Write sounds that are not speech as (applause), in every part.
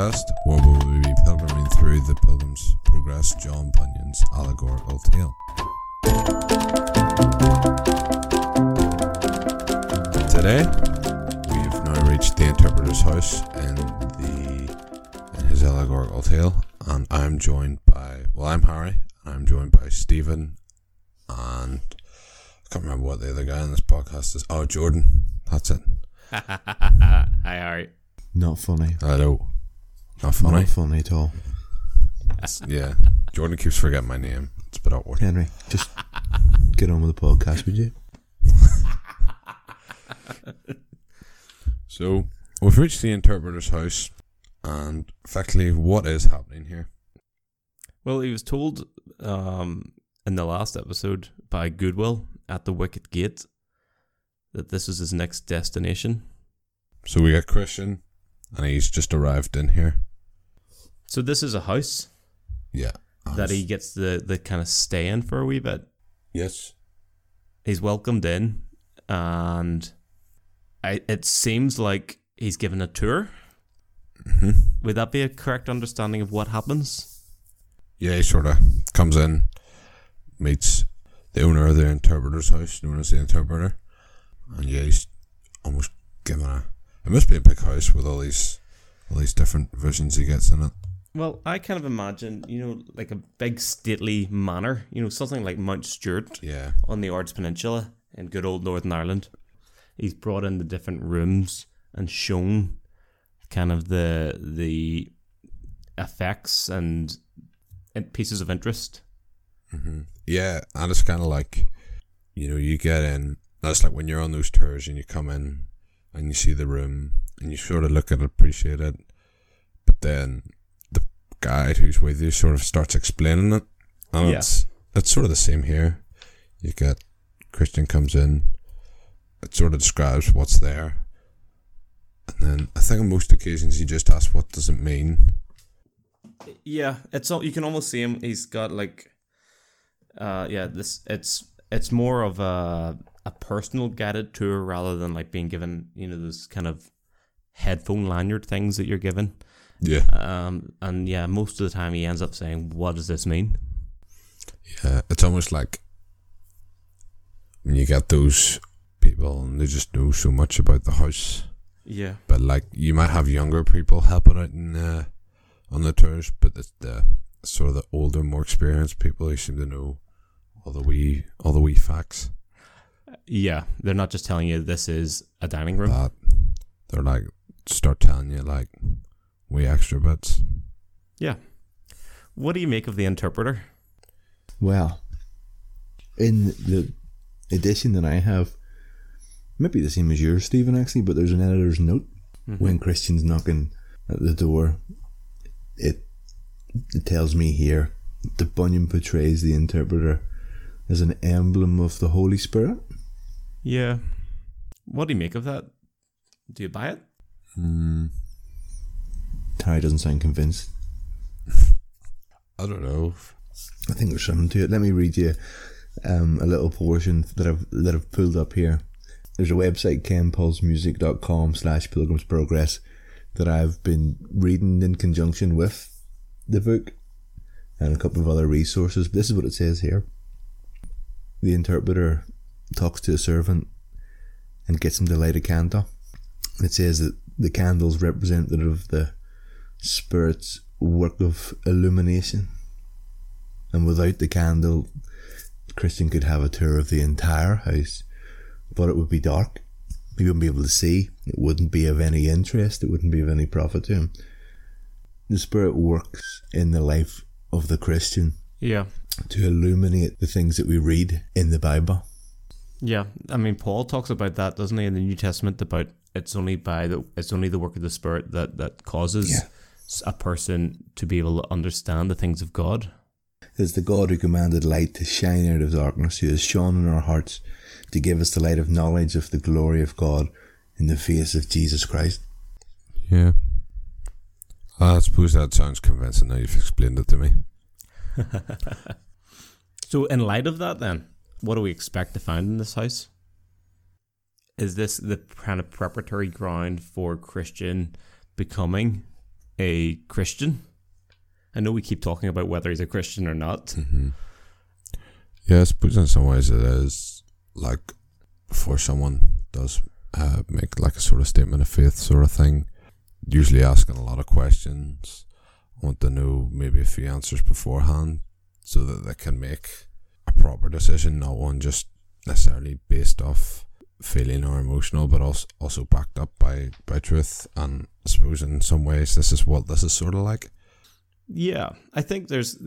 Podcast, where we will be pilgriming through the Pilgrim's Progress John Bunyan's allegorical tale. Today, we have now reached the interpreter's house in the in his allegorical tale, and I'm joined by well, I'm Harry, and I'm joined by Stephen, and I can't remember what the other guy in this podcast is. Oh, Jordan. That's it. (laughs) Hi, Harry. Not funny. I know. Not funny. Not funny at all. Yeah. Jordan keeps forgetting my name. It's a bit awkward. Henry, just get on with the podcast, would you? So we've reached the interpreter's house, and effectively, what is happening here? Well, he was told um, in the last episode by Goodwill at the Wicket Gate that this is his next destination. So we got Christian, and he's just arrived in here. So this is a house Yeah. that he gets the, the kind of stay in for a wee bit. Yes. He's welcomed in, and I, it seems like he's given a tour. hmm Would that be a correct understanding of what happens? Yeah, he sort of comes in, meets the owner of the interpreter's house, known as the interpreter, and yeah, he's almost given a. It must be a big house with all these, all these different visions he gets in it. Well, I kind of imagine, you know, like a big stately manor, you know, something like Mount Stewart. Yeah. on the Ards Peninsula in good old Northern Ireland. He's brought in the different rooms and shown kind of the the effects and, and pieces of interest. hmm Yeah, and it's kind of like, you know, you get in. That's like when you're on those tours and you come in and you see the room and you sort of look at it, appreciate it, but then the guide who's with you sort of starts explaining it, and Yeah. it's it's sort of the same here. You get Christian comes in, it sort of describes what's there, and then I think on most occasions you just ask what does it mean. Yeah, it's all you can almost see him. He's got like, uh, yeah, this it's it's more of a a personal guided tour rather than like being given you know those kind of headphone lanyard things that you're given. Yeah, Um, and yeah, most of the time he ends up saying, "What does this mean?" Yeah, it's almost like when you get those people and they just know so much about the house. Yeah. But like you might have younger people helping out in, uh, on the tours, but it's the sort of the older, more experienced people who seem to know all the wee all the wee facts. Yeah, they're not just telling you this is a dining room. That they're like start telling you like wee extra bits. yeah. What do you make of the interpreter? Well, in the edition that I have, might be the same as yours, Stephen, actually, but there's an editor's note when Christian's knocking at the door. It it tells me here that Bunyan portrays the interpreter as an emblem of the Holy Spirit. Yeah. What do you make of that? Do you buy it? Hmm. Harry doesn't sound convinced. I don't know. I think there's something to it. Let me read you um, a little portion that I've that I've pulled up here. There's a website, kenpulsmusic.com slash pilgrim's progress that I've been reading in conjunction with the book and a couple of other resources. But this is what it says here. The interpreter talks to a servant and gets him to light a candle. It says that the candle's representative of the Spirit's work of illumination. And without the candle, Christian could have a tour of the entire house, but it would be dark. He wouldn't be able to see. It wouldn't be of any interest. It wouldn't be of any profit to him. The Spirit works in the life of the Christian Yeah. to illuminate the things that we read in the Bible. Yeah. I mean Paul talks about that, doesn't he, in the New Testament about it's only by the it's only the work of the Spirit that, that causes Yeah. S- a person to be able to understand the things of God. It is the God who commanded light to shine out of darkness, who has shone in our hearts to give us the light of knowledge of the glory of God in the face of Jesus Christ. Yeah. Ah, I suppose that sounds convincing now you've explained it to me. (laughs) So in light of that then, what do we expect to find in this house? is this the kind of preparatory ground for Christian becoming a Christian? I know we keep talking about whether he's a Christian or not. Mm-hmm. Yeah, I suppose in some ways it is like before someone does uh, make like a sort of statement of faith sort of thing, usually asking a lot of questions. Want to know maybe a few answers beforehand so that they can make a proper decision, not one just necessarily based off feeling or emotional, but also also backed up by by truth. And I suppose in some ways this is what this is sort of like. Yeah, I think there's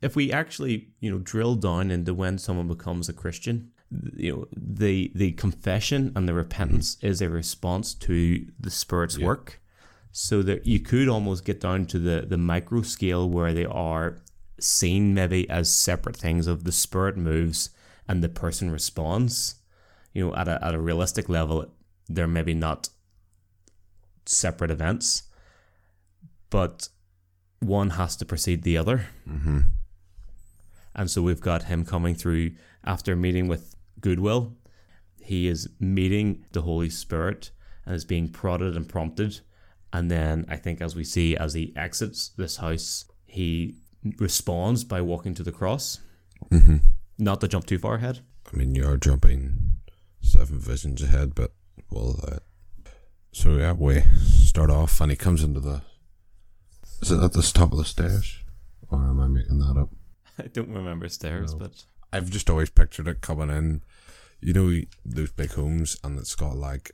if we actually you know drill down into when someone becomes a Christian, you know the the confession and the repentance mm-hmm. is a response to the Spirit's Yeah. work, so that you could almost get down to the the micro scale where they are seen maybe as separate things of the Spirit moves and the person responds. You know, at a at a realistic level, they're maybe not separate events, but one has to precede the other. Mm-hmm. And so we've got him coming through after meeting with Goodwill. He is meeting the Holy Spirit and is being prodded and prompted. And then I think as we see as he exits this house, he responds by walking to the cross. Mm-hmm. Not to jump too far ahead. I mean, you are jumping seven visions ahead, but well, uh, so yeah, we start off, and he comes into the. Is it at the top of the stairs, or am I making that up? I don't remember stairs, No. but I've just always pictured it coming in. You know those big homes, and it's got like.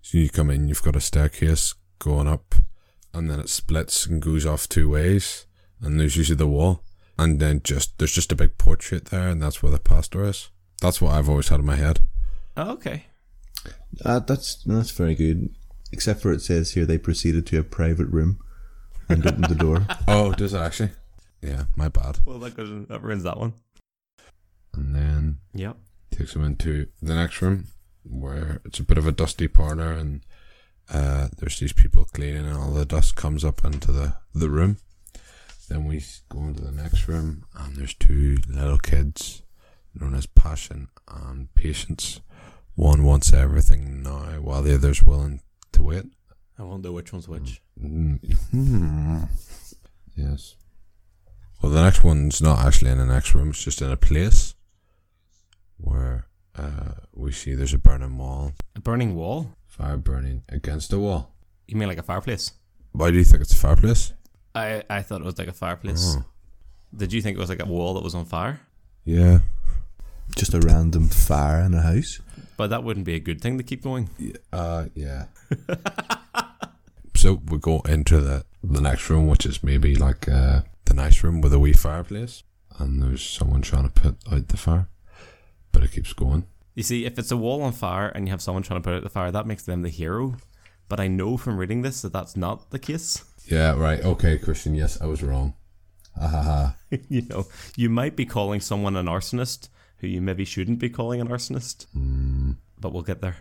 So you come in, you've got a staircase going up, and then it splits and goes off two ways, and there's usually the wall, and then just there's just a big portrait there, and that's where the pastor is. That's what I've always had in my head. Oh, okay. Uh, that's that's very good. Except for it says here they proceeded to a private room and opened the door. (laughs) Oh, does it actually? Yeah, my bad. Well, that goes that ruins that one. And then Yep. takes them into the next room where it's a bit of a dusty parlor and uh, there's these people cleaning and all the dust comes up into the, the room. Then we go into the next room and there's two little kids known as Passion and Patience. One wants everything now while the other's willing to wait. I wonder which one's which. Mm. Yes. Well, the next one's not actually in the next room. It's just in a place where uh, we see there's a burning wall, A burning wall? fire burning against a wall. You mean like a fireplace? Why do you think it's a fireplace? I, I thought it was like a fireplace. Oh. Did you think it was like a wall that was on fire? Yeah. Just a random fire in a house. But that wouldn't be a good thing to keep going. Yeah. Uh, yeah. (laughs) so we go into the the next room, which is maybe like uh, the nice room with a wee fireplace, and there's someone trying to put out the fire, but it keeps going. You see, if it's a wall on fire and you have someone trying to put out the fire, that makes them the hero. But I know from reading this that that's not the case. (laughs) Yeah, right. Okay, Christian. Yes, I was wrong. Ha ha ha. (laughs) you know, you might be calling someone an arsonist who you maybe shouldn't be calling an arsonist. Mm. But we'll get there.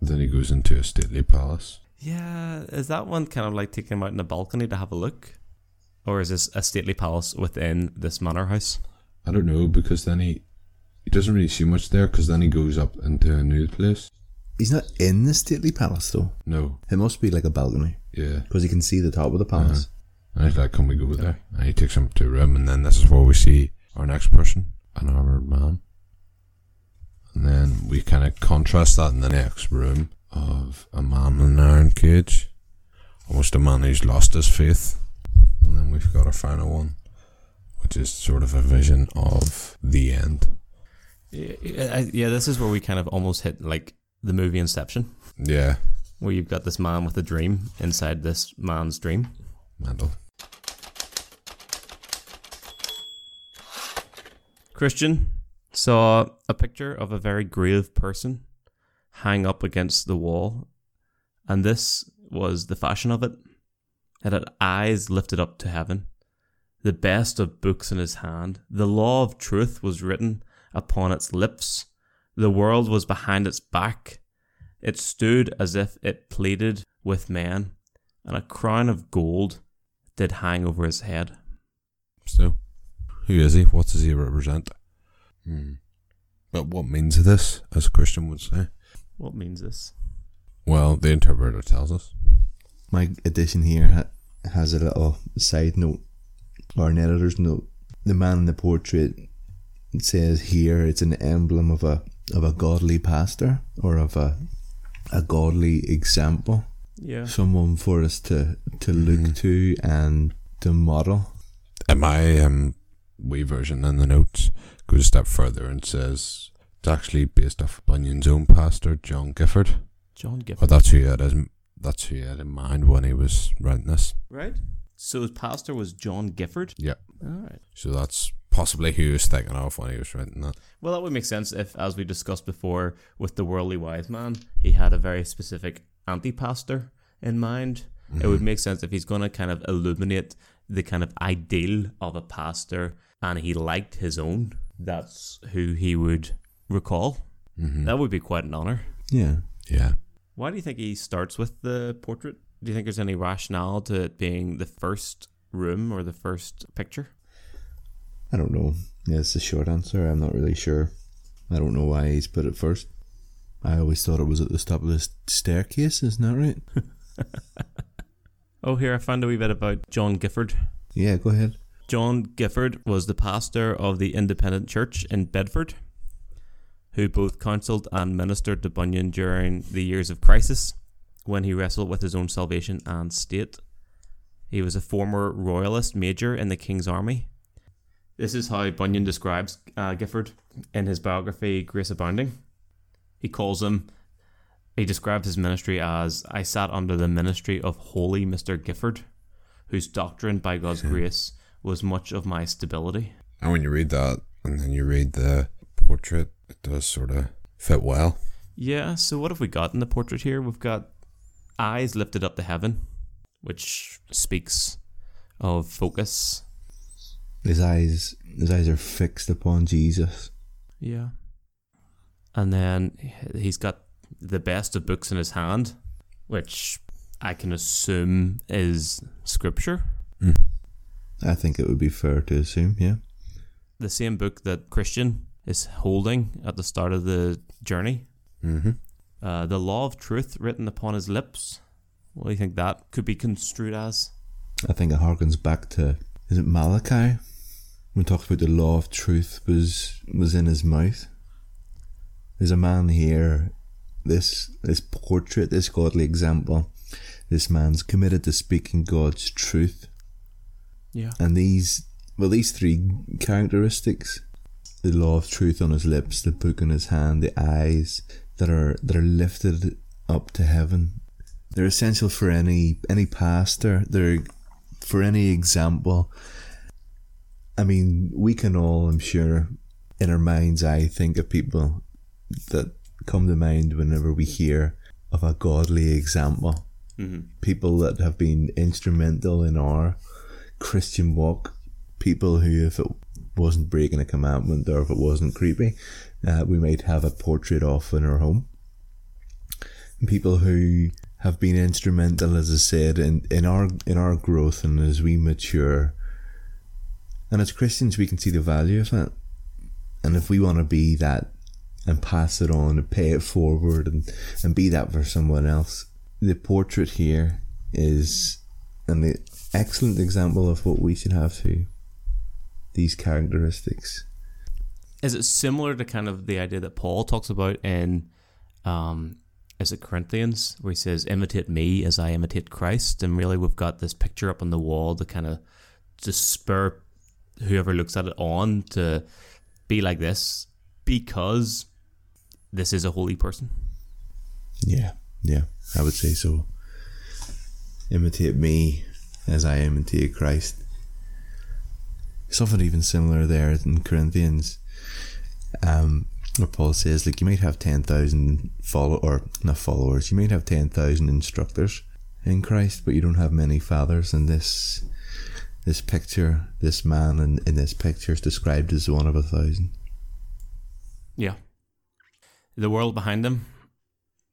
Then he goes into a stately palace. Yeah, is that one kind of like taking him out in a balcony to have a look? Or is this a stately palace within this manor house? I don't know because then he he doesn't really see much there because then he goes up into a new place. He's not in the stately palace though. No, It must be like a balcony yeah. because you can see the top of the palace. Uh-huh. And he's like, "Can we go there?" And he takes him to a room, and then this is where we see our next person, an armored man. And then we kind of contrast that in the next room of a man in an iron cage, almost a man who's lost his faith. And then we've got our final one, which is sort of a vision of the end. Yeah, yeah, this is where we kind of almost hit like the movie Inception, Yeah, where you've got this man with a dream inside this man's dream. mental. Christian saw a picture of a very grave person hang up against the wall, and this was the fashion of it. It had eyes lifted up to heaven, the best of books in his hand. The law of truth was written upon its lips. The world was behind its back. It stood as if it pleaded with man, and a crown of gold did hang over his head. So, who is he? What does he represent? Hmm. But what means this, as a Christian would say? What means this? Well, the interpreter tells us. My edition here ha- has a little side note or an editor's note. The man in the portrait says here it's an emblem of a of a godly pastor or of a a godly example, Yeah. someone for us to to look to and to model. And my um, wee version in the notes goes a step further and says it's actually based off Bunyan's own pastor, John Gifford. John But Gifford. that's who he had that's who he had in mind when he was writing this. Right. So his pastor was John Gifford. Yeah. All right. So that's possibly who he was thinking of when he was writing that. Well, that would make sense if, as we discussed before, with the worldly wise man, he had a very specific anti-pastor in mind. It would mm-hmm. make sense if he's going to kind of illuminate the kind of ideal of a pastor, and he liked his own. That's who he would recall. Mm-hmm. That would be quite an honor. Yeah. Yeah. Why do you think he starts with the portrait? Do you think there's any rationale to it being the first room or the first picture? I don't know. Yeah, it's a short answer. I'm not really sure. I don't know why he's put it first. I always thought it was at the top of the staircase, isn't that right? (laughs) Oh, here I found a wee bit about John Gifford. Yeah, go ahead. John Gifford was the pastor of the Independent Church in Bedford, who both counselled and ministered to Bunyan during the years of crisis when he wrestled with his own salvation and state. He was a former royalist major in the King's Army. This is how Bunyan describes uh, Gifford in his biography, Grace Abounding. He calls him, he described his ministry as I sat under the ministry of holy Mr. Gifford, whose doctrine, by God's (laughs) grace, was much of my stability. And when you read that and then you read the portrait, it does sort of fit well. Yeah, so what have we got in the portrait here? We've got eyes lifted up to heaven, which speaks of focus. His eyes, his eyes are fixed upon Jesus. Yeah. And then he's got the best of books in his hand, which I can assume is scripture. Hmm. I think it would be fair to assume, yeah. The same book that Christian is holding at the start of the journey. Mm-hmm. Uh, the law of truth written upon his lips. What do you think that could be construed as? I think it harkens back to is it Malachi? When it talks about the law of truth was was in his mouth. There's a man here, this this portrait, this godly example. This man's committed to speaking God's truth. Yeah. And these well these three characteristics the law of truth on his lips, the book in his hand, the eyes that are that are lifted up to heaven. They're essential for any any pastor. They're for any example. I mean, we can all, I'm sure, in our mind's eye, think of people that come to mind whenever we hear of a godly example. Mm-hmm. People that have been instrumental in our Christian walk. People who, if it wasn't breaking a commandment or if it wasn't creepy, uh, we might have a portrait of in our home. People who have been instrumental, as I said, in, in our in our growth and as we mature. And as Christians, we can see the value of it. And if we want to be that and pass it on and pay it forward and, and be that for someone else, the portrait here is an excellent example of what we should have too. These characteristics. Is it similar to kind of the idea that Paul talks about in, um, is it Corinthians, where he says, "Imitate me as I imitate Christ," and really we've got this picture up on the wall to kind of to spur whoever looks at it on to be like this because this is a holy person. Yeah, yeah, I would say so. Imitate me as I imitate Christ. Something even similar there in Corinthians, um, where Paul says, like, you might have 10,000 follow or not followers, you might have 10,000 instructors in Christ, but you don't have many fathers. And this, this picture, this man in, in this picture is described as one of a thousand. Yeah. The world behind him,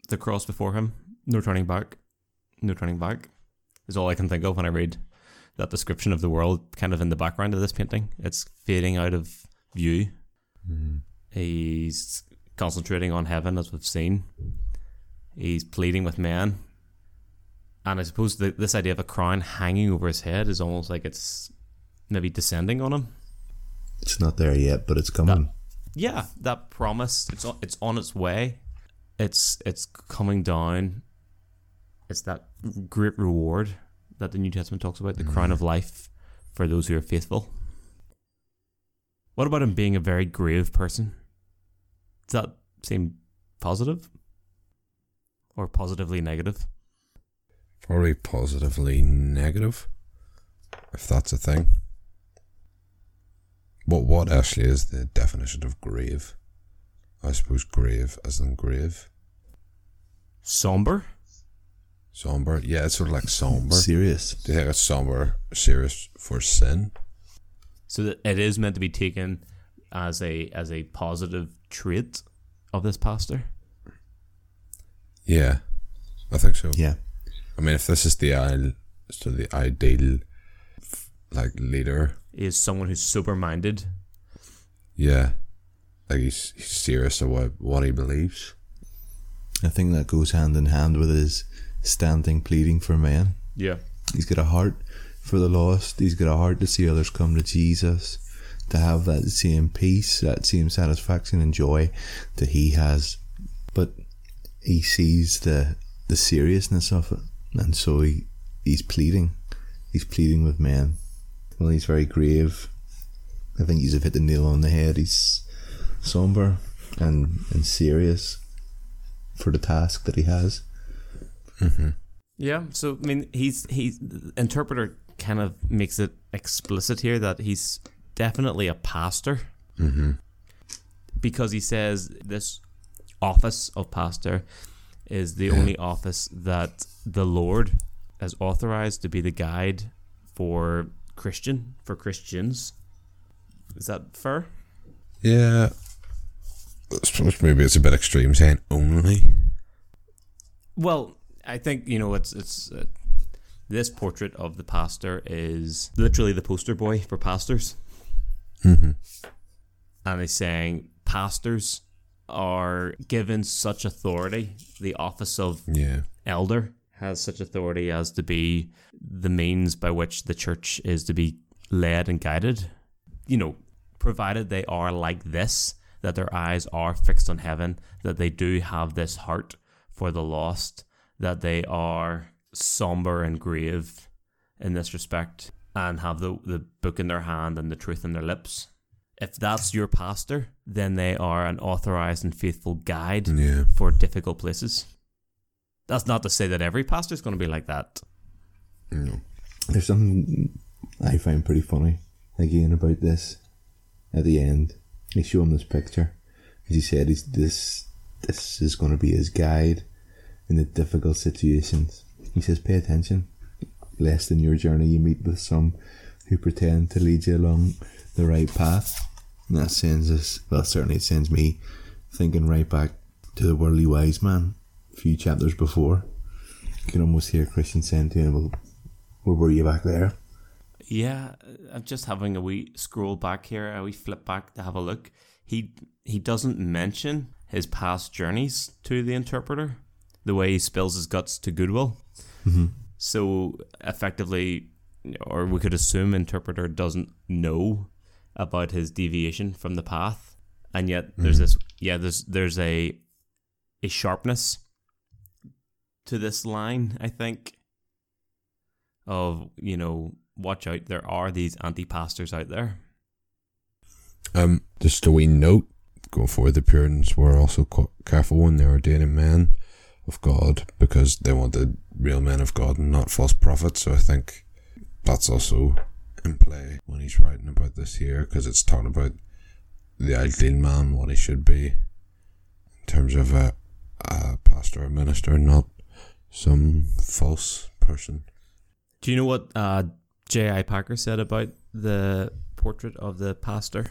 the cross before him, no turning back, no turning back, is all I can think of when I read that description of the world kind of in the background of this painting. It's fading out of view. Hmm. He's concentrating on heaven, as we've seen. He's pleading with man. And I suppose the, this idea of a crown hanging over his head is almost like it's maybe descending on him. It's not there yet, but it's coming. Yeah, that promise it's on, it's on its way. It's it's coming down. It's that great reward that the New Testament talks about, the crown of mm. life for those who are faithful. What about him being a very grave person? Does that seem positive? Or positively negative? Probably positively negative, if that's a thing. But what actually is the definition of grave? I suppose grave as in grave. Somber? Somber. Yeah, it's sort of like somber. Serious. Do you think it's somber, serious for sin? So that it is meant to be taken as a as a positive trait of this pastor. Yeah, I think so. Yeah. I mean, if this is the ideal, so the ideal, like leader, Is someone who's sober minded. yeah, like he's, he's serious about what he believes. I think that goes hand in hand with his standing pleading for men. Yeah. He's got a heart for the lost. He's got a heart to see others come to Jesus, to have that same peace, that same satisfaction and joy that he has. But he sees the the seriousness of it, and so he he's pleading. He's pleading with men. Well, he's very grave. I think he's hit the nail on the head. He's somber and and serious for the task that he has. Yeah. So I mean he's he's interpreter kind of makes it explicit here that he's definitely a pastor. Mm-hmm. because he says this office of pastor is the Yeah. only office that the Lord has authorized to be the guide for Christian for Christians. Is that fair? Yeah, I suppose maybe it's a bit extreme saying only. Well, I think you know it's it's uh, this portrait of the pastor is literally the poster boy for pastors. Mm-hmm. and he's saying pastors are given such authority. The office of Yeah, elder has such authority as to be the means by which the church is to be led and guided. You know, provided they are like this, that their eyes are fixed on heaven, that they do have this heart for the lost, that they are somber and grave in this respect, and have the, the book in their hand and the truth in their lips. If that's your pastor, then they are an authorized and faithful guide yeah. for difficult places. That's not to say that every pastor is going to be like that. No. There's something I find pretty funny again about this. At the end, they show him this picture. As he said, he's, this this is going to be his guide in the difficult situations. He says, "Pay attention, lest in your journey you meet with some who pretend to lead you along the right path." And that sends us, well, certainly it sends me thinking right back to the worldly wise man a few chapters before. You can almost hear Christian saying to him, "Well, where were you back there?" Yeah, I'm just having a wee scroll back here, a wee flip back to have a look. He he doesn't mention his past journeys to the interpreter, the way he spills his guts to Goodwill. Mm-hmm. So effectively, or we could assume interpreter doesn't know about his deviation from the path, and yet there's this yeah there's there's a a sharpness to this line. I think of you know watch out there are these anti pastors out there. Um, just a wee note going forward, the Puritans were also careful when they were dating men of God because they wanted real men of God and not false prophets. So I think that's also in play when he's writing about this here because it's talking about the ideal man, what he should be in terms of a, a pastor or minister, not some false person. Do you know what uh, J.I. Packer said about the portrait of the pastor?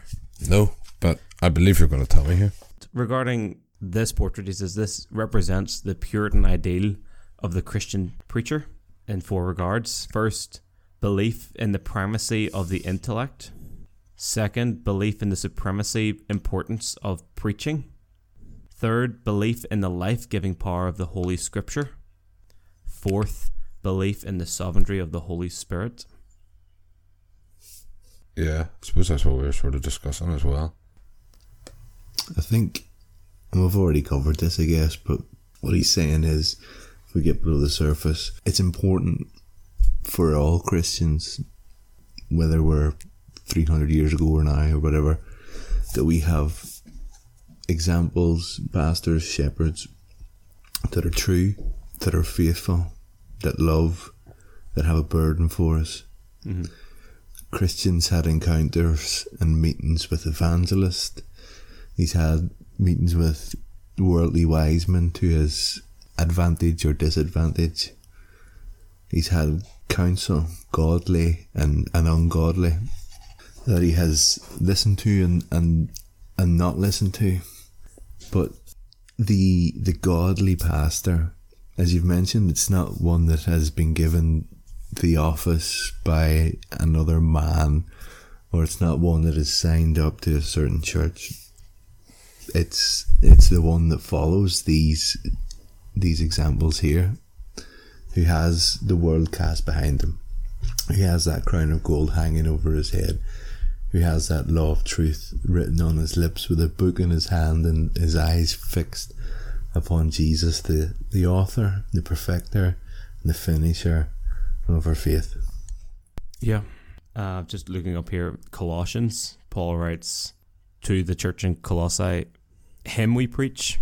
No, but I believe you're going to tell me here. regarding this portrait, he says this represents the Puritan ideal of the Christian preacher in four regards. First, belief in the primacy of the intellect. Second, belief in the supremacy importance of preaching. Third, belief in the life giving power of the Holy Scripture. Fourth, belief in the sovereignty of the Holy Spirit. Yeah, I suppose that's what we were sort of discussing as well. I think, and we've already covered this, I guess, but what he's saying is, if we get below the surface, it's important for all Christians, whether we're 300 years ago or now or whatever, that we have examples, pastors, shepherds that are true, that are faithful, that love, that have a burden for us. Mm-hmm. Christians had encounters and meetings with evangelists. He's had meetings with worldly wise men to his advantage or disadvantage. He's had counsel, godly and, and ungodly, that he has listened to and, and and not listened to. But the the godly pastor, as you've mentioned, it's not one that has been given the office by another man, or it's not one that is signed up to a certain church. It's it's the one that follows these these examples here, who has the world cast behind him, who has that crown of gold hanging over his head, who has that law of truth written on his lips with a book in his hand and his eyes fixed upon Jesus, the, the author, the perfecter, and the finisher of our faith. Yeah. Uh, just looking up here, Colossians, Paul writes to the church in Colossae, Him we preach,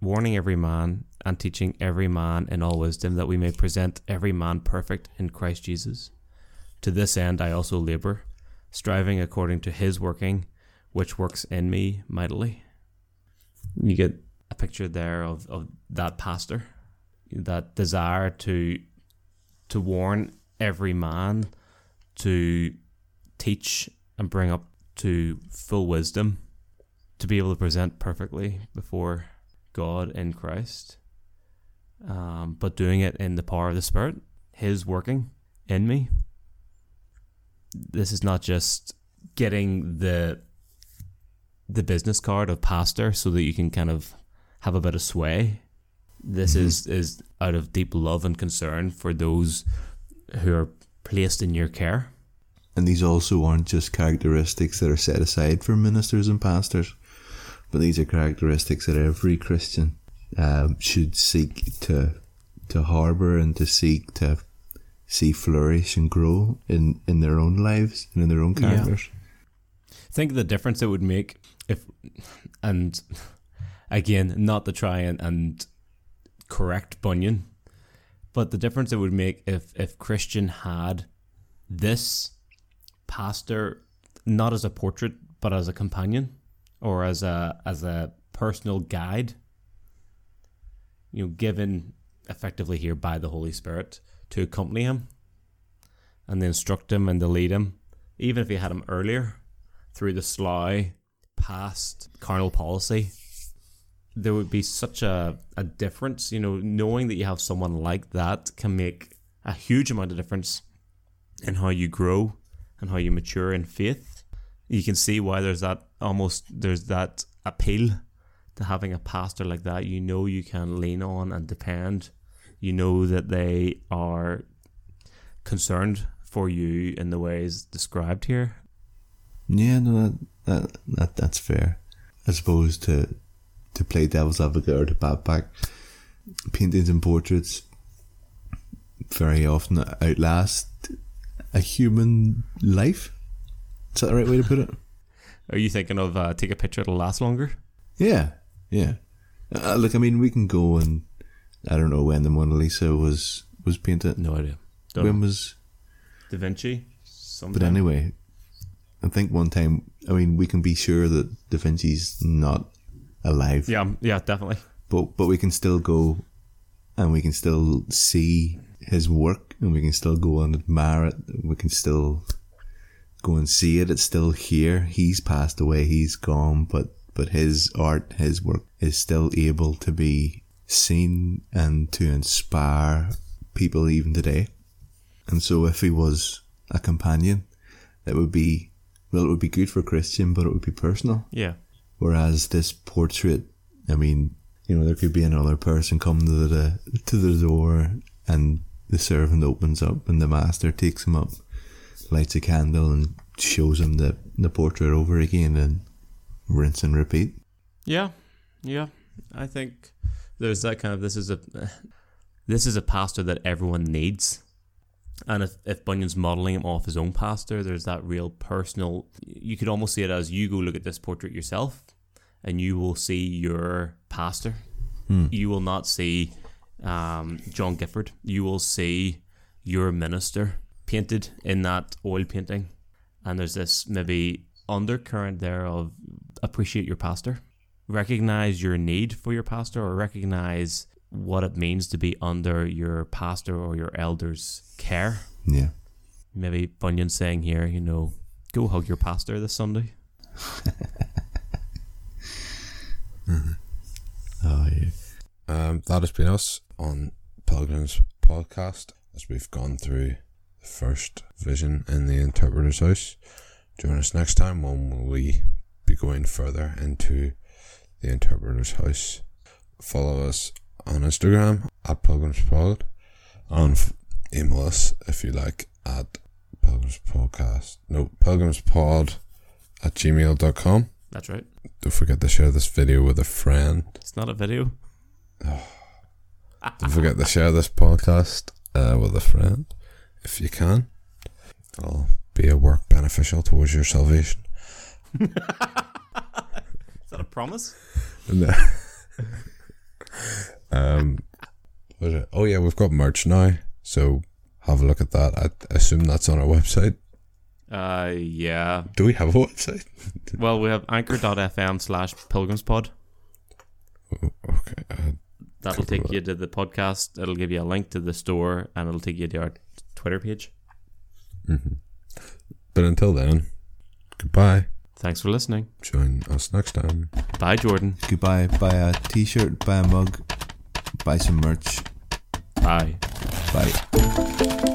warning every man and teaching every man in all wisdom, that we may present every man perfect in Christ Jesus. To this end I also labour, striving according to His working, which works in me mightily. You get a picture there of, of that pastor, that desire to to warn every man to teach and bring up to full wisdom, to be able to present perfectly before God in Christ, um, but doing it in the power of the Spirit, His working in me. This is not just getting the the business card of pastor so that you can kind of have a bit of sway. This Mhm. is is out of deep love and concern for those who are placed in your care. And these also aren't just characteristics that are set aside for ministers and pastors, but these are characteristics that every Christian um, should seek to to harbour and to seek to see flourish and grow in, in their own lives and in their own Yeah. characters. Think of the difference it would make if, and again, not to try and, and correct Bunyan, but the difference it would make if if Christian had this pastor not as a portrait but as a companion or as a as a personal guide. You know, given effectively here by the Holy Spirit to accompany him and to instruct him and to lead him, even if he had him earlier through the slough past carnal policy, there would be such a, a difference. You know, knowing that you have someone like that can make a huge amount of difference in how you grow and how you mature in faith. You can see why there's that almost there's that appeal to having a pastor like that. You know you can lean on and depend. You know that they are concerned for you in the ways described here. Yeah, no, that, that, that that's fair. I suppose to to play devil's advocate or to backpack, paintings and portraits very often outlast a human life. Is that the right way to put it? Are you thinking of uh, take a picture that'll last longer? Yeah, yeah. Uh, look, I mean, we can go and I don't know when the Mona Lisa was was painted. No idea. Don't When know. was? Da Vinci. Sometime. But anyway, I think one time. I mean, we can be sure that Da Vinci's not alive. Yeah, yeah, definitely. but but we can still go and we can still see his work and we can still go and admire it. We can still go and see it. It's still here. He's passed away. He's gone. But but his art his work is still able to be seen and to inspire people even today. And so if he was a companion it would be well it would be good for christian but it would be personal. Yeah. whereas this portrait I mean, you know, there could be another person come to the to the door, and the servant opens up, and the master takes him up, lights a candle, and shows him the the portrait over again, and rinse and repeat. Yeah, yeah. I think there's that kind of this is a this is a pastor that everyone needs. And if, if Bunyan's modelling him off his own pastor, there's that real personal. You could almost see it as you go look at this portrait yourself, and you will see your pastor. Hmm. You will not see um, John Gifford. You will see your minister painted in that oil painting. And there's this maybe undercurrent there of appreciate your pastor, recognize your need for your pastor, or recognize what it means to be under your pastor or your elder's care. Yeah. Maybe Bunyan saying here, you know, go hug your pastor this Sunday. (laughs) Oh yeah. Um, that has been us on Pilgrim's podcast as we've gone through the first vision in the interpreter's house. Join us next time when we be going further into the interpreter's house. Follow us on Instagram at Pilgrim's Pod and f- email us if you like at Pilgrim's Podcast. No, Pilgrim's Pod at gmail.com. That's right. Don't forget to share this video with a friend. It's not a video. (sighs) Don't forget to share this podcast uh, with a friend if you can. It'll be a work beneficial towards your salvation. (laughs) Is that a promise? No. (laughs) um, what is it? Oh yeah, we've got merch now, so have a look at that. I assume that's on our website. Uh, yeah. Do we have a website? Well, we have anchor.fm slash pilgrimspod. (laughs) Okay. Uh, That'll take you to the podcast. It'll give you a link to the store, and it'll take you to our Twitter page. Mm-hmm. but until then, goodbye. Thanks for listening. Join us next time. Bye, Jordan. Goodbye. Buy a T-shirt. Buy a mug. Buy some merch. Bye. Bye.